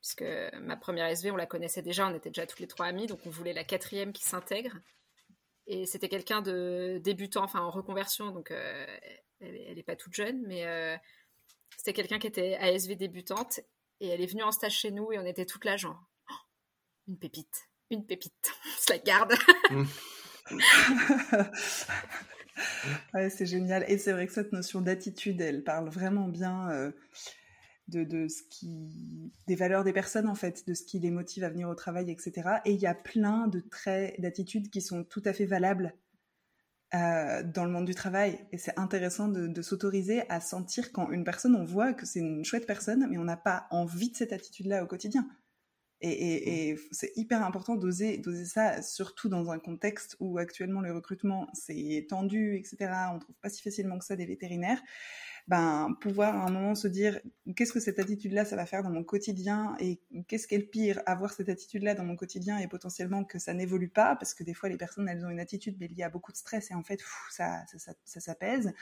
puisque ma première SV, on la connaissait déjà, on était déjà tous les trois amis, donc on voulait la quatrième qui s'intègre. Et c'était quelqu'un de débutant, enfin en reconversion, donc euh, elle n'est pas toute jeune, mais euh, c'était quelqu'un qui était ASV débutante, et elle est venue en stage chez nous, et on était toute la genre, oh, une pépite, une pépite, on se la garde. c'est génial. Et c'est vrai que cette notion d'attitude, elle parle vraiment bien. Euh, de, ce qui, des valeurs des personnes en fait, de ce qui les motive à venir au travail, etc. Et il y a plein de traits, d'attitudes qui sont tout à fait valables euh, dans le monde du travail. Et c'est intéressant de, s'autoriser à sentir quand une personne, on voit que c'est une chouette personne, mais on n'a pas envie de cette attitude-là au quotidien. Et, c'est hyper important d'oser, d'oser ça, surtout dans un contexte où actuellement le recrutement c'est tendu, etc. On trouve pas si facilement que ça des vétérinaires ben, pouvoir à un moment se dire qu'est-ce que cette attitude-là, ça va faire dans mon quotidien et qu'est-ce qu'est le pire, avoir cette attitude-là dans mon quotidien et potentiellement que ça n'évolue pas, parce que des fois les personnes, elles ont une attitude mais liée à beaucoup de stress et en fait, ça, ça, ça, s'apaise.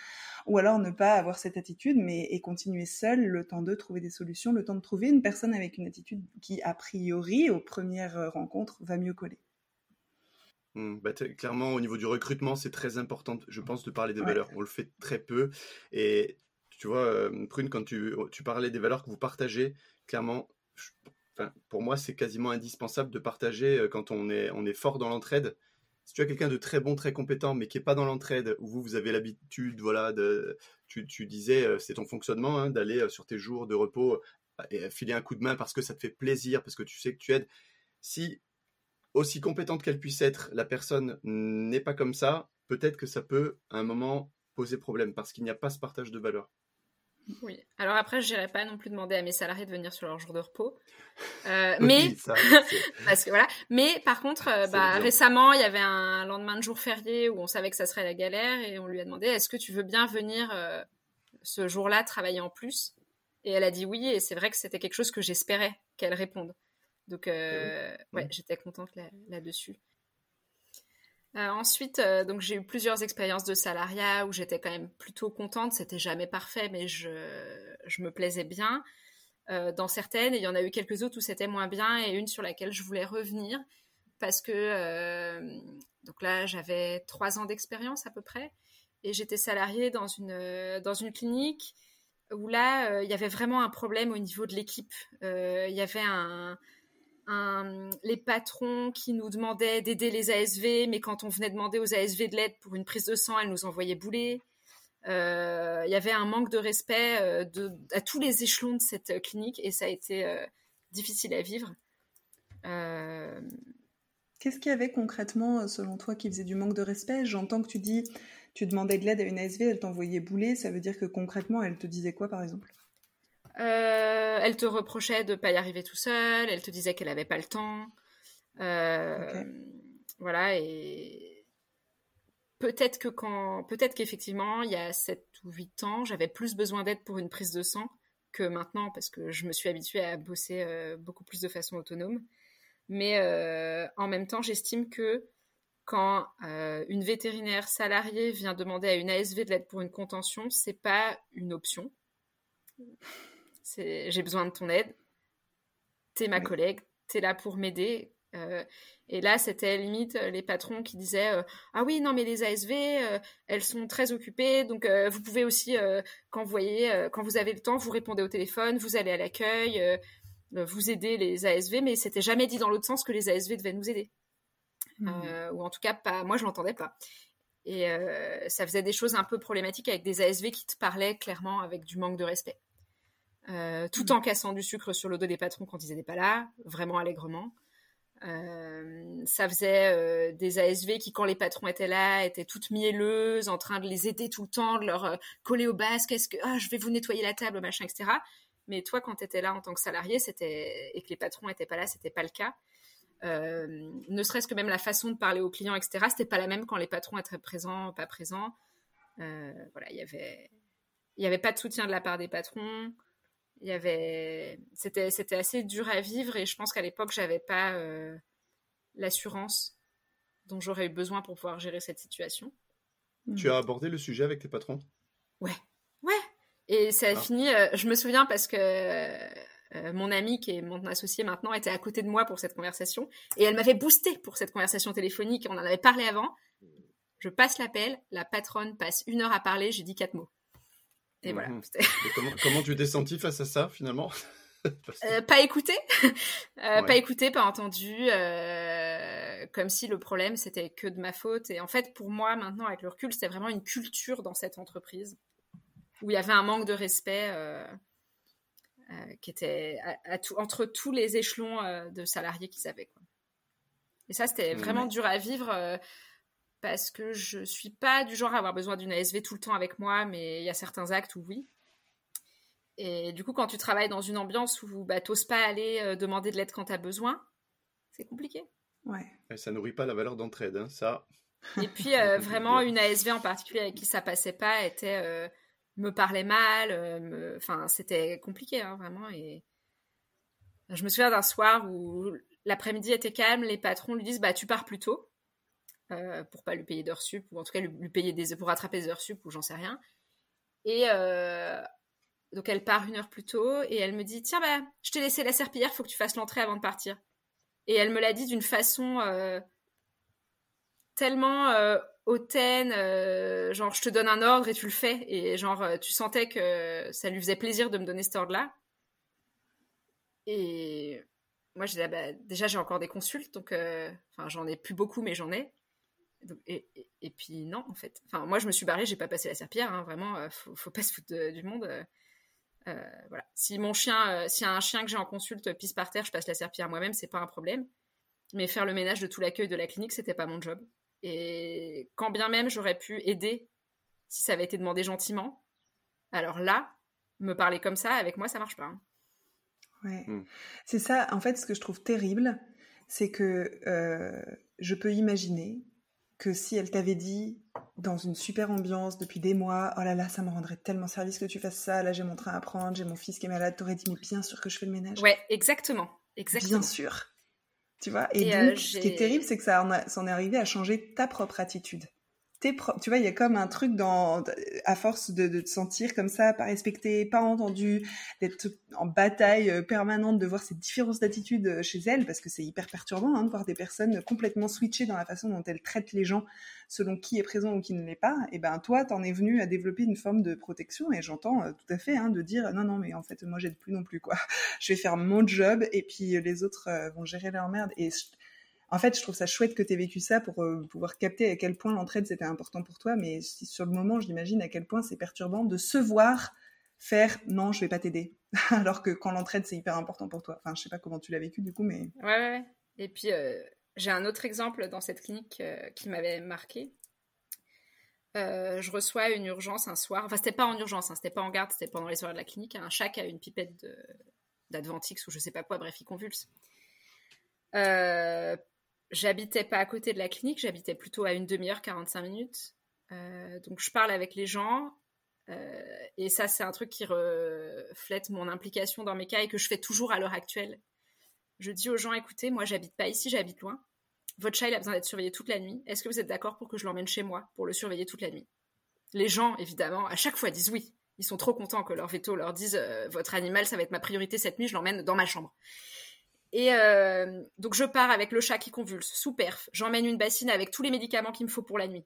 Ou alors ne pas avoir cette attitude mais et continuer seul le temps de trouver des solutions, le temps de trouver une personne avec une attitude qui, a priori, aux premières rencontres, va mieux coller. Mmh, bah, clairement, au niveau du recrutement, c'est très important, je pense, de parler des valeurs. On le fait très peu. Et tu vois, euh, Prune, quand tu, parlais des valeurs que vous partagez, clairement, pour moi, c'est quasiment indispensable de partager euh, quand on est, fort dans l'entraide. si tu as quelqu'un de très bon, très compétent, mais qui est pas dans l'entraide, où vous, vous avez l'habitude, voilà, tu, disais, euh, c'est ton fonctionnement, hein, d'aller sur tes jours de repos et filer un coup de main parce que ça te fait plaisir, parce que tu sais que tu aides. Si aussi compétente qu'elle puisse être, la personne n'est pas comme ça, peut-être que ça peut, à un moment, poser problème parce qu'il n'y a pas ce partage de valeur. Oui. Alors après, je n'irai pas non plus demander à mes salariés de venir sur leur jour de repos. Euh, mais parce que voilà. Mais par contre, euh, bah, récemment, il y avait un lendemain de jour férié où on savait que ça serait la galère et on lui a demandé est-ce que tu veux bien venir euh, ce jour-là travailler en plus? Et elle a dit oui. Et c'est vrai que c'était quelque chose que j'espérais qu'elle réponde. Donc ouais, mmh. j'étais contente là-dessus. Euh, ensuite, euh, donc j'ai eu plusieurs expériences de salariat où j'étais quand même plutôt contente. C'était jamais parfait, mais je, me plaisais bien euh, dans certaines. Et il y en a eu quelques autres où c'était moins bien et une sur laquelle je voulais revenir parce que donc là j'avais trois ans d'expérience à peu près et j'étais salariée dans une dans une clinique où là il y avait vraiment un problème au niveau de l'équipe. Il y avait un les patrons qui nous demandaient d'aider les ASV, mais quand on venait demander aux ASV de l'aide pour une prise de sang, elles nous envoyaient bouler. Euh, il y avait un manque de respect euh, à tous les échelons de cette clinique et ça a été euh, difficile à vivre. Qu'est-ce qu'il y avait concrètement, selon toi, qui faisait du manque de respect? J'entends que tu dis, tu demandais de l'aide à une ASV, elle t'envoyait bouler. Ça veut dire que concrètement, elle te disait quoi, par exemple? Euh, elle te reprochait de ne pas y arriver tout seul. Elle te disait qu'elle n'avait pas le temps. Euh, voilà, et peut-être que quand, peut-être qu'effectivement, il y a 7 ou 8 ans, j'avais plus besoin d'aide pour une prise de sang que maintenant, parce que je me suis habituée à bosser euh, beaucoup plus de façon autonome. Mais en même temps, j'estime que quand une vétérinaire salariée vient demander à une ASV de l'aide pour une contention, c'est pas une option j'ai besoin de ton aide. T'es ma collègue, t'es là pour m'aider. Euh, et là, c'était limite euh, les patrons qui disaient euh, Ah oui, non, mais les ASV, elles sont très occupées, donc vous pouvez aussi, quand, vous voyez, quand vous avez le temps, vous répondez au téléphone, vous allez à l'accueil, vous aidez les ASV, mais c'était jamais dit dans l'autre sens que les ASV devaient nous aider. Mmh. ou en tout cas, pas, moi, je l'entendais pas. Et ça faisait des choses un peu problématiques avec des ASV qui te parlaient clairement avec du manque de respect. Euh, tout mm. en cassant du sucre sur le dos des patrons quand ils n'étaient pas là, vraiment allègrement. Euh, ça faisait euh, des ASV qui, quand les patrons étaient là, étaient toutes mielleuses, en train de les aider tout le temps, de leur coller au basque, est-ce que ah, je vais vous nettoyer la table, machin, etc. Mais toi, quand tu étais là en tant que salarié, c'était et que les patrons n'étaient pas là, c'était pas le cas. ne serait-ce que même la façon de parler aux clients, etc. C'était pas la même quand les patrons étaient présents, pas présents. voilà, il y avait, il y avait pas de soutien de la part des patrons il y avait c'était c'était assez dur à vivre et je pense qu'à l'époque j'avais pas euh, l'assurance dont j'aurais eu besoin pour pouvoir gérer cette situation. Tu as abordé le sujet avec tes patrons? Ouais, ouais. Et ça a ah. fini. Euh, je me souviens parce que euh, mon ami qui est mon associé maintenant était à côté de moi pour cette conversation et elle m'avait boosté pour cette conversation téléphonique. On en avait parlé avant. Je passe l'appel, la patronne passe une heure à parler, j'ai dit quatre mots. Et voilà. Mhm. comment, tu t'es senti face à ça finalement? Euh, pas écouté, euh, pas écouté, pas entendu, euh, comme si le problème c'était que de ma faute. Et en fait, pour moi, maintenant, avec le recul, c'était vraiment une culture dans cette entreprise où il y avait un manque de respect qui était entre tous les échelons de salariés qu'ils avaient. Quoi. Et ça, c'était vraiment dur à vivre parce que je suis pas du genre à avoir besoin d'une ASV tout le temps avec moi, mais il y a certains actes où oui. Et du coup, quand tu travailles dans une ambiance où bah, n'oses pas aller euh, demander de l'aide quand tu as besoin, c'est compliqué. Ouais. Et ça nourrit pas la valeur d'entraide, hein, ça. Et puis, euh, vraiment, une ASV en particulier avec qui ça passait pas était euh, me parlait mal. Enfin, c'était compliqué, hein, vraiment. Et je me souviens d'un soir où l'après-midi était calme, les patrons lui disent bah tu pars plus tôt. Euh, pour pas lui payer d'heures sup, ou en tout cas lui, payer des, pour rattraper des heures sup, ou j'en sais rien. Et euh, donc elle part une heure plus tôt, et elle me dit, tiens, bah, je t'ai laissé la serpillière, faut que tu fasses l'entrée avant de partir. Et elle me l'a dit d'une façon euh, tellement hautaine, genre je te donne un ordre et tu le fais, et genre tu sentais que ça lui faisait plaisir de me donner cet ordre-là. Et moi, bah, déjà, j'ai encore des consultes, donc enfin, j'en ai plus beaucoup, mais j'en ai. Et, puis non, en fait. Enfin, moi, je me suis barrée, j'ai pas passé la serpillère. Hein, vraiment, euh, faut, faut, pas se foutre du monde. voilà. Si mon chien, si un chien que j'ai en consulte pisse par terre, je passe la serpillère moi-même, c'est pas un problème. Mais faire le ménage de tout l'accueil de la clinique, c'était pas mon job. Et quand bien même j'aurais pu aider si ça avait été demandé gentiment, alors là, me parler comme ça, avec moi, ça marche pas. Hein. Ouais. Hmm. C'est ça, en fait, ce que je trouve terrible, c'est que euh, je peux imaginer que si elle t'avait dit dans une super ambiance depuis des mois, oh là là, ça me rendrait tellement service que tu fasses ça, là j'ai mon train à prendre, j'ai mon fils qui est malade, t'aurais dit mais bien sûr que je fais le ménage. Ouais, exactement, exactement. Bien sûr. Tu vois? Et, euh, donc, ce qui est terrible, c'est que ça en, ça en est arrivé à changer ta propre attitude tu vois, il y a comme un truc dans, à force de, te sentir comme ça, pas respecté, pas entendu, d'être en bataille euh, permanente, de voir ces différences d'attitude euh, chez elles, parce que c'est hyper perturbant hein, de voir des personnes complètement switchées dans la façon dont elles traitent les gens selon qui est présent ou qui ne l'est pas. Et ben toi, t'en es venu à développer une forme de protection, et j'entends euh, tout à fait hein, de dire non non mais en fait moi j'aide plus non plus quoi. Je vais faire mon job et puis les autres vont gérer leur merde. Et en fait, je trouve ça chouette que tu aies vécu ça pour euh, pouvoir capter à quel point l'entraide c'était important pour toi. Mais sur le moment, j'imagine à quel point c'est perturbant de se voir faire non, je vais pas t'aider. Alors que quand l'entraide c'est hyper important pour toi. Enfin, je sais pas comment tu l'as vécu du coup, mais. Ouais, ouais. Et puis, euh, j'ai un autre exemple dans cette clinique euh, qui m'avait marqué. je reçois une urgence un soir. Enfin, c'était pas en urgence, hein, c'était pas en garde, c'était pendant les soirées de la clinique. Un chat qui a une pipette d'Adventix ou je sais pas quoi, bref, il convulse. Euh, j'habitais pas à côté de la clinique, j'habitais plutôt à une demi-heure, 45 minutes. Euh, donc je parle avec les gens. Euh, et ça, c'est un truc qui reflète mon implication dans mes cas et que je fais toujours à l'heure actuelle. Je dis aux gens, écoutez, moi j'habite pas ici, j'habite loin. Votre chat, il a besoin d'être surveillé toute la nuit. Est-ce que vous êtes d'accord pour que je l'emmène chez moi pour le surveiller toute la nuit? Les gens, évidemment, à chaque fois disent oui. Ils sont trop contents que leur veto leur dise euh, votre animal, ça va être ma priorité cette nuit, je l'emmène dans ma chambre. Et euh, donc je pars avec le chat qui convulse, sous perf. J'emmène une bassine avec tous les médicaments qu'il me faut pour la nuit.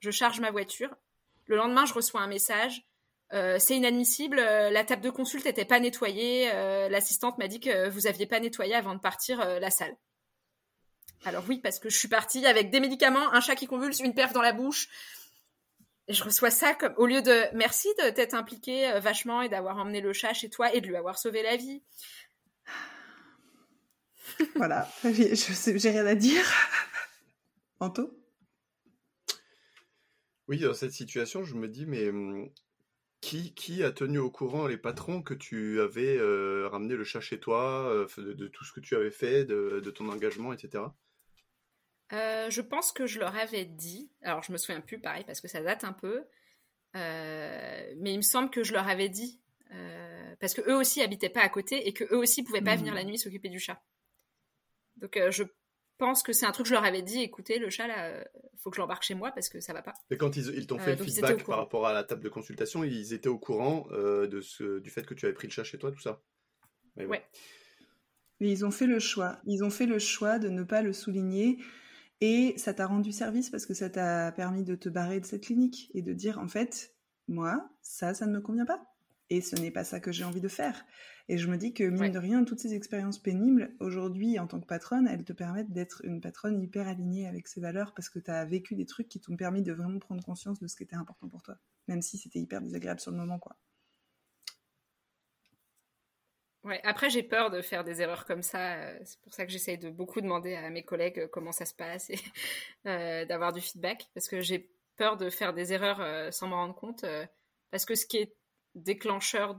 Je charge ma voiture. Le lendemain, je reçois un message. Euh, c'est inadmissible, euh, la table de consulte n'était pas nettoyée. L'assistante m'a dit que vous aviez pas nettoyé avant de partir la salle. Alors oui, parce que je suis partie avec des médicaments, un chat qui convulse, une perf dans la bouche. Et je reçois ça comme au lieu de merci de t'être impliqué vachement et d'avoir emmené le chat chez toi et de lui avoir sauvé la vie voilà, je j'ai rien à dire. Anto? Oui, dans cette situation, je me dis, mais hum, qui, qui a tenu au courant les patrons que tu avais euh, ramené le chat chez toi, euh, de, tout ce que tu avais fait, de, ton engagement, etc. Euh, je pense que je leur avais dit, alors je me souviens plus, pareil, parce que ça date un peu, mais il me semble que je leur avais dit, parce que eux aussi habitaient pas à côté et que eux aussi pouvaient pas hmm. venir la nuit s'occuper du chat. Donc euh, je pense que c'est un truc que je leur avais dit, écoutez, le chat là, euh, faut que je l'embarque chez moi parce que ça va pas. Et quand ils, t'ont fait euh, le feedback par rapport à la table de consultation, ils étaient au courant de ce, du fait que tu avais pris le chat chez toi, tout ça Mais Ouais. Mais ils ont fait le choix. Ils ont fait le choix de ne pas le souligner. Et ça t'a rendu service parce que ça t'a permis de te barrer de cette clinique et de dire en fait, moi, ça, ça ne me convient pas. Et ce n'est pas ça que j'ai envie de faire. Et je me dis que, mine de rien, toutes ces expériences pénibles, aujourd'hui, en tant que patronne, elles te permettent d'être une patronne hyper alignée avec ses valeurs parce que tu as vécu des trucs qui t'ont permis de vraiment prendre conscience de ce qui était important pour toi, même si c'était hyper désagréable sur le moment, quoi. Ouais, après j'ai peur de faire des erreurs comme ça. Euh, c'est pour ça que j'essaye de beaucoup demander à mes collègues euh, comment ça se passe et euh, d'avoir du feedback parce que j'ai peur de faire des erreurs sans m'en rendre compte. parce que ce qui est déclencheur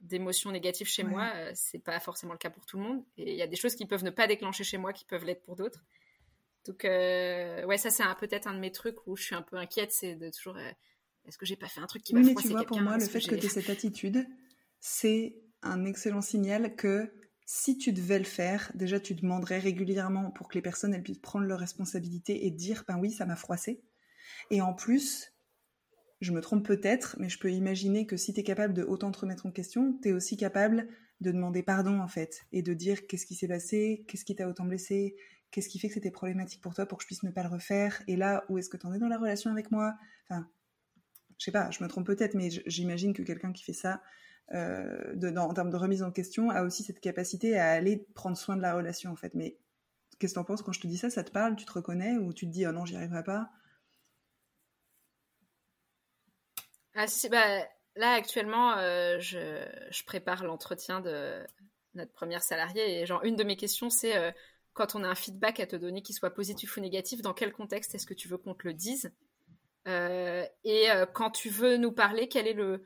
d'émotions négatives chez moi, euh, c'est pas forcément le cas pour tout le monde. Et il y a des choses qui peuvent ne pas déclencher chez moi qui peuvent l'être pour d'autres. Donc, euh, ouais, ça, c'est peut-être un de mes trucs où je suis un peu inquiète, c'est de toujours. Euh, est-ce que j'ai pas fait un truc qui va oui, mais tu vois, pour moi, le fait que, tu aies cette attitude, c'est un excellent signal que si tu devais le faire, déjà, tu demanderais régulièrement pour que les personnes elles puissent prendre leurs responsabilités et dire, ben oui, ça m'a froissé. Et en plus, je me trompe peut-être, mais je peux imaginer que si tu es capable de autant te remettre en question, tu es aussi capable de demander pardon en fait et de dire qu'est-ce qui s'est passé, qu'est-ce qui t'a autant blessé, qu'est-ce qui fait que c'était problématique pour toi pour que je puisse ne pas le refaire et là où est-ce que tu en es dans la relation avec moi? Enfin, je sais pas, je me trompe peut-être, mais j'imagine que quelqu'un qui fait ça euh, en termes de remise en question a aussi cette capacité à aller prendre soin de la relation en fait. Mais Qu'est-ce que t'en penses? Quand je te dis ça Ça te parle? Tu te reconnais? Ou tu te dis, oh non, j'y arriverai pas? Ah, si, bah, Là, actuellement, euh, je, prépare l'entretien de notre première salariée. Et genre, une de mes questions, c'est euh, quand on a un feedback à te donner, qu'il soit positif ou négatif, dans quel contexte est-ce que tu veux qu'on te le dise? Euh, Et quand tu veux nous parler, quel est le,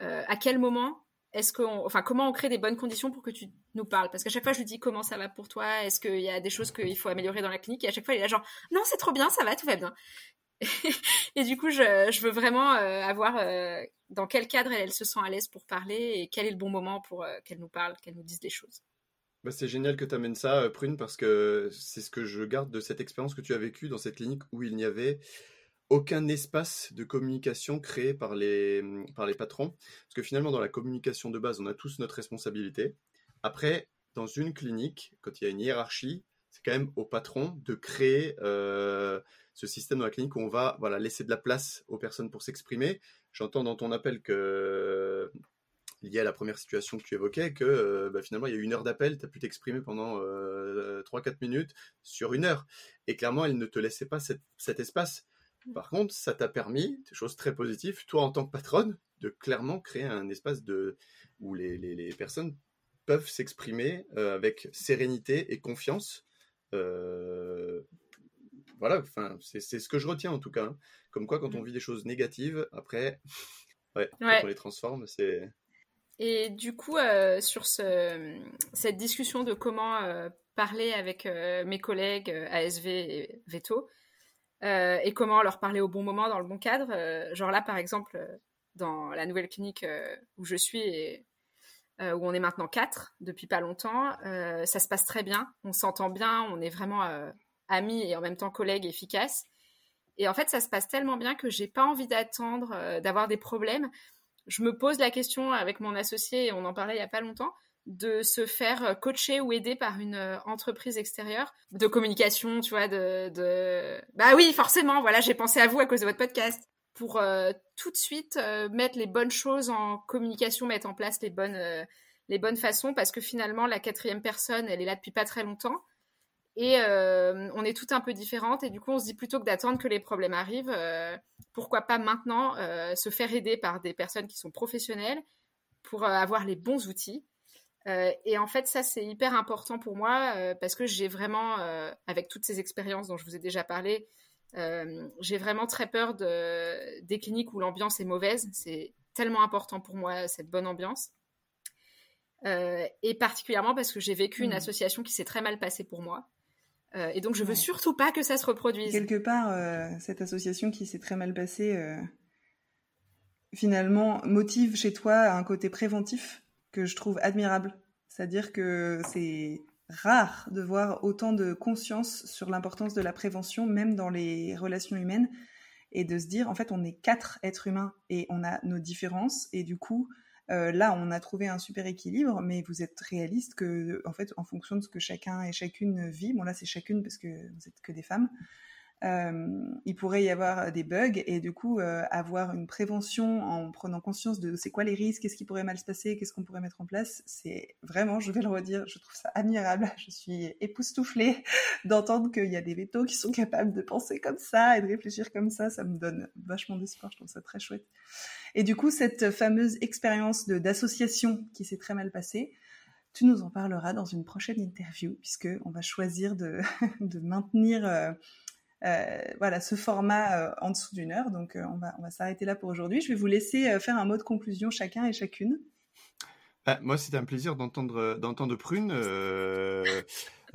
à quel moment est-ce qu'on, enfin, comment on crée des bonnes conditions pour que tu nous parles? Parce qu'à chaque fois, je lui dis comment ça va pour toi? Est-ce qu'il y a des choses qu'il faut améliorer dans la clinique? Et à chaque fois, il est là genre non, c'est trop bien, ça va, tout va bien. et du coup, je, veux vraiment euh, avoir euh, dans quel cadre elle, se sent à l'aise pour parler et quel est le bon moment pour euh, qu'elle nous parle, qu'elle nous dise des choses. Bah, c'est génial que tu amènes ça, Prune, parce que c'est ce que je garde de cette expérience que tu as vécue dans cette clinique où il n'y avait aucun espace de communication créé par les, par les patrons. Parce que finalement, dans la communication de base, on a tous notre responsabilité. Après, dans une clinique, quand il y a une hiérarchie, c'est quand même au patron de créer ce système dans la clinique où on va voilà, laisser de la place aux personnes pour s'exprimer. J'entends dans ton appel que lié à la première situation que tu évoquais, que euh, bah, finalement il y a une heure d'appel, tu as pu t'exprimer pendant euh, 3-4 minutes sur une heure. Et clairement, elle ne te laissait pas cet espace. Par contre, ça t'a permis, chose très positive, toi en tant que patronne, de clairement créer un espace de, où les, les, les personnes peuvent s'exprimer euh, avec sérénité et confiance euh, voilà, enfin, c'est ce que je retiens en tout cas. Hein. Comme quoi, quand on mm. vit des choses négatives, après, ouais, Quand on les transforme, c'est. Et du coup, euh, sur ce, cette discussion de comment euh, parler avec euh, mes collègues ASV et Veto, et comment leur parler au bon moment, dans le bon cadre, genre là, par exemple, dans la nouvelle clinique où je suis et où on est maintenant quatre depuis pas longtemps, ça se passe très bien, on s'entend bien, on est vraiment amis et en même temps collègues efficaces. Et en fait, ça se passe tellement bien que j'ai pas envie d'attendre, euh, d'avoir des problèmes. Je me pose la question avec mon associé, et on en parlait il y a pas longtemps, de se faire euh, coacher ou aider par une euh, entreprise extérieure de communication, tu vois, de, de... bah oui, forcément, voilà, j'ai pensé à vous à cause de votre podcast pour tout de suite mettre les bonnes choses en communication, mettre en place les bonnes les bonnes façons, parce que finalement la quatrième personne, elle est là depuis pas très longtemps et euh, on est toutes un peu différentes et du coup on se dit plutôt que d'attendre que les problèmes arrivent, euh, pourquoi pas maintenant euh, se faire aider par des personnes qui sont professionnelles pour avoir les bons outils. et en fait ça c'est hyper important pour moi parce que j'ai vraiment, avec toutes ces expériences dont je vous ai déjà parlé, j'ai vraiment très peur de, des cliniques où l'ambiance est mauvaise. C'est tellement important pour moi cette bonne ambiance. et particulièrement parce que j'ai vécu une mmh. association qui s'est très mal passée pour moi. Euh, et donc, je veux surtout pas que ça se reproduise. Quelque part, euh, cette association qui s'est très mal passée, euh, finalement, motive chez toi un côté préventif que je trouve admirable. C'est-à-dire que c'est rare de voir autant de conscience sur l'importance de la prévention, même dans les relations humaines, et de se dire, en fait, on est quatre êtres humains et on a nos différences, et du coup, euh, là, on a trouvé un super équilibre, mais vous êtes réaliste que, en fait, en fonction de ce que chacun et chacune vit, bon là c'est chacune parce que vous êtes que des femmes, euh, il pourrait y avoir des bugs et du coup euh, avoir une prévention en prenant conscience de c'est quoi les risques, qu'est-ce qui pourrait mal se passer, qu'est-ce qu'on pourrait mettre en place, c'est vraiment, je vais le redire, je trouve ça admirable. Je suis époustouflée d'entendre qu'il y a des vétos qui sont capables de penser comme ça et de réfléchir comme ça, ça me donne vachement d'espoir, je trouve ça très chouette. Et du coup, cette fameuse expérience d'association qui s'est très mal passée, tu nous en parleras dans une prochaine interview, puisque on va choisir de, maintenir euh, euh, voilà ce format euh, en dessous d'une heure. Donc, on va, on va s'arrêter là pour aujourd'hui. Je vais vous laisser faire un mot de conclusion chacun et chacune. Ah, moi, c'était un plaisir d'entendre d'entendre Prune.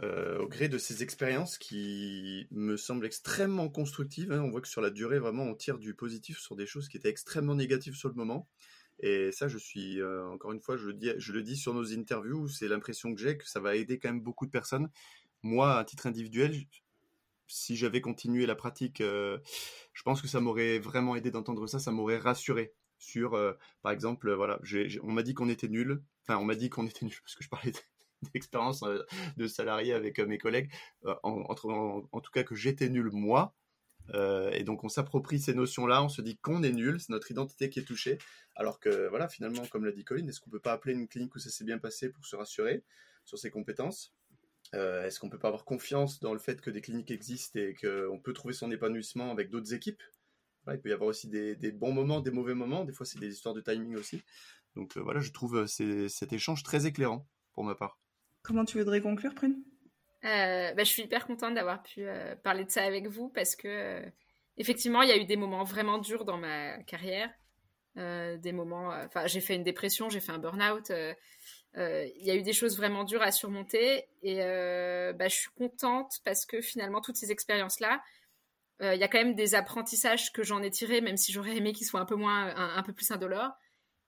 Euh, au gré de ces expériences qui me semblent extrêmement constructives. Hein. On voit que sur la durée, vraiment, on tire du positif sur des choses qui étaient extrêmement négatives sur le moment. Et ça, je suis, euh, encore une fois, je le, dis, je le dis sur nos interviews, c'est l'impression que j'ai que ça va aider quand même beaucoup de personnes. Moi, à titre individuel, si j'avais continué la pratique, euh, je pense que ça m'aurait vraiment aidé d'entendre ça, ça m'aurait rassuré sur, par exemple, voilà, on m'a dit qu'on était nul, enfin, on m'a dit qu'on était nul parce que je parlais de, d'expérience euh, de salarié avec euh, mes collègues, euh, en, tout cas que j'étais nul moi. et donc on s'approprie ces notions-là, on se dit qu'on est nul, c'est notre identité qui est touchée. Alors que voilà, finalement, comme l'a dit Colline, est-ce qu'on peut pas appeler une clinique où ça s'est bien passé pour se rassurer sur ses compétences? Est-ce qu'on peut pas avoir confiance dans le fait que des cliniques existent et qu'on peut trouver son épanouissement avec d'autres équipes? Il peut y avoir aussi des, bons moments, des mauvais moments. Des fois, c'est des histoires de timing aussi. Donc voilà, je trouve cet échange très éclairant pour ma part. Comment tu voudrais conclure, Prune? Bah, Je suis hyper contente d'avoir pu parler de ça avec vous parce que effectivement, il y a eu des moments vraiment durs dans ma carrière. Euh, des moments, euh, enfin, j'ai fait une dépression, j'ai fait un burn-out. Euh, il y a eu des choses vraiment dures à surmonter et bah, je suis contente parce que finalement, toutes ces expériences-là, il y a quand même des apprentissages que j'en ai tirés, même si j'aurais aimé qu'ils soient un peu moins, un, peu plus indolores.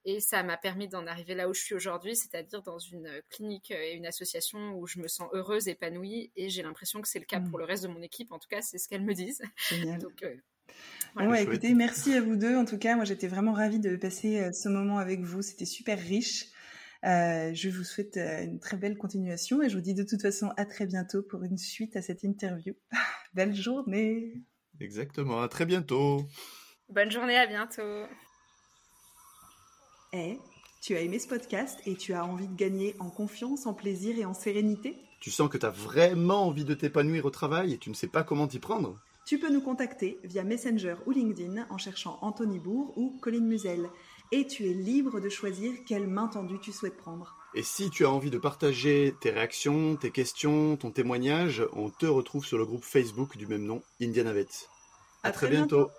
Et ça m'a permis d'en arriver là où je suis aujourd'hui, c'est-à-dire dans une clinique et une association où je me sens heureuse, épanouie, et j'ai l'impression que c'est le cas pour mmh. le reste de mon équipe. En tout cas, c'est ce qu'elles me disent. Génial. Donc, écoutez, merci à vous deux. En tout cas, moi, j'étais vraiment ravie de passer euh, ce moment avec vous. C'était super riche. Euh, je vous souhaite euh, une très belle continuation et je vous dis de toute façon à très bientôt pour une suite à cette interview. belle journée. Exactement, à très bientôt. Bonne journée, à bientôt. Eh, tu as aimé ce podcast et tu as envie de gagner en confiance, en plaisir et en sérénité? Tu sens que tu as vraiment envie de t'épanouir au travail et tu ne sais pas comment t'y prendre? Tu peux nous contacter via Messenger ou LinkedIn en cherchant Anthony Bourg ou Colline Musel. Et tu es libre de choisir quelle main tendue tu souhaites prendre. Et si tu as envie de partager tes réactions, tes questions, ton témoignage, on te retrouve sur le groupe Facebook du même nom, Indianavet. À, très, bientôt.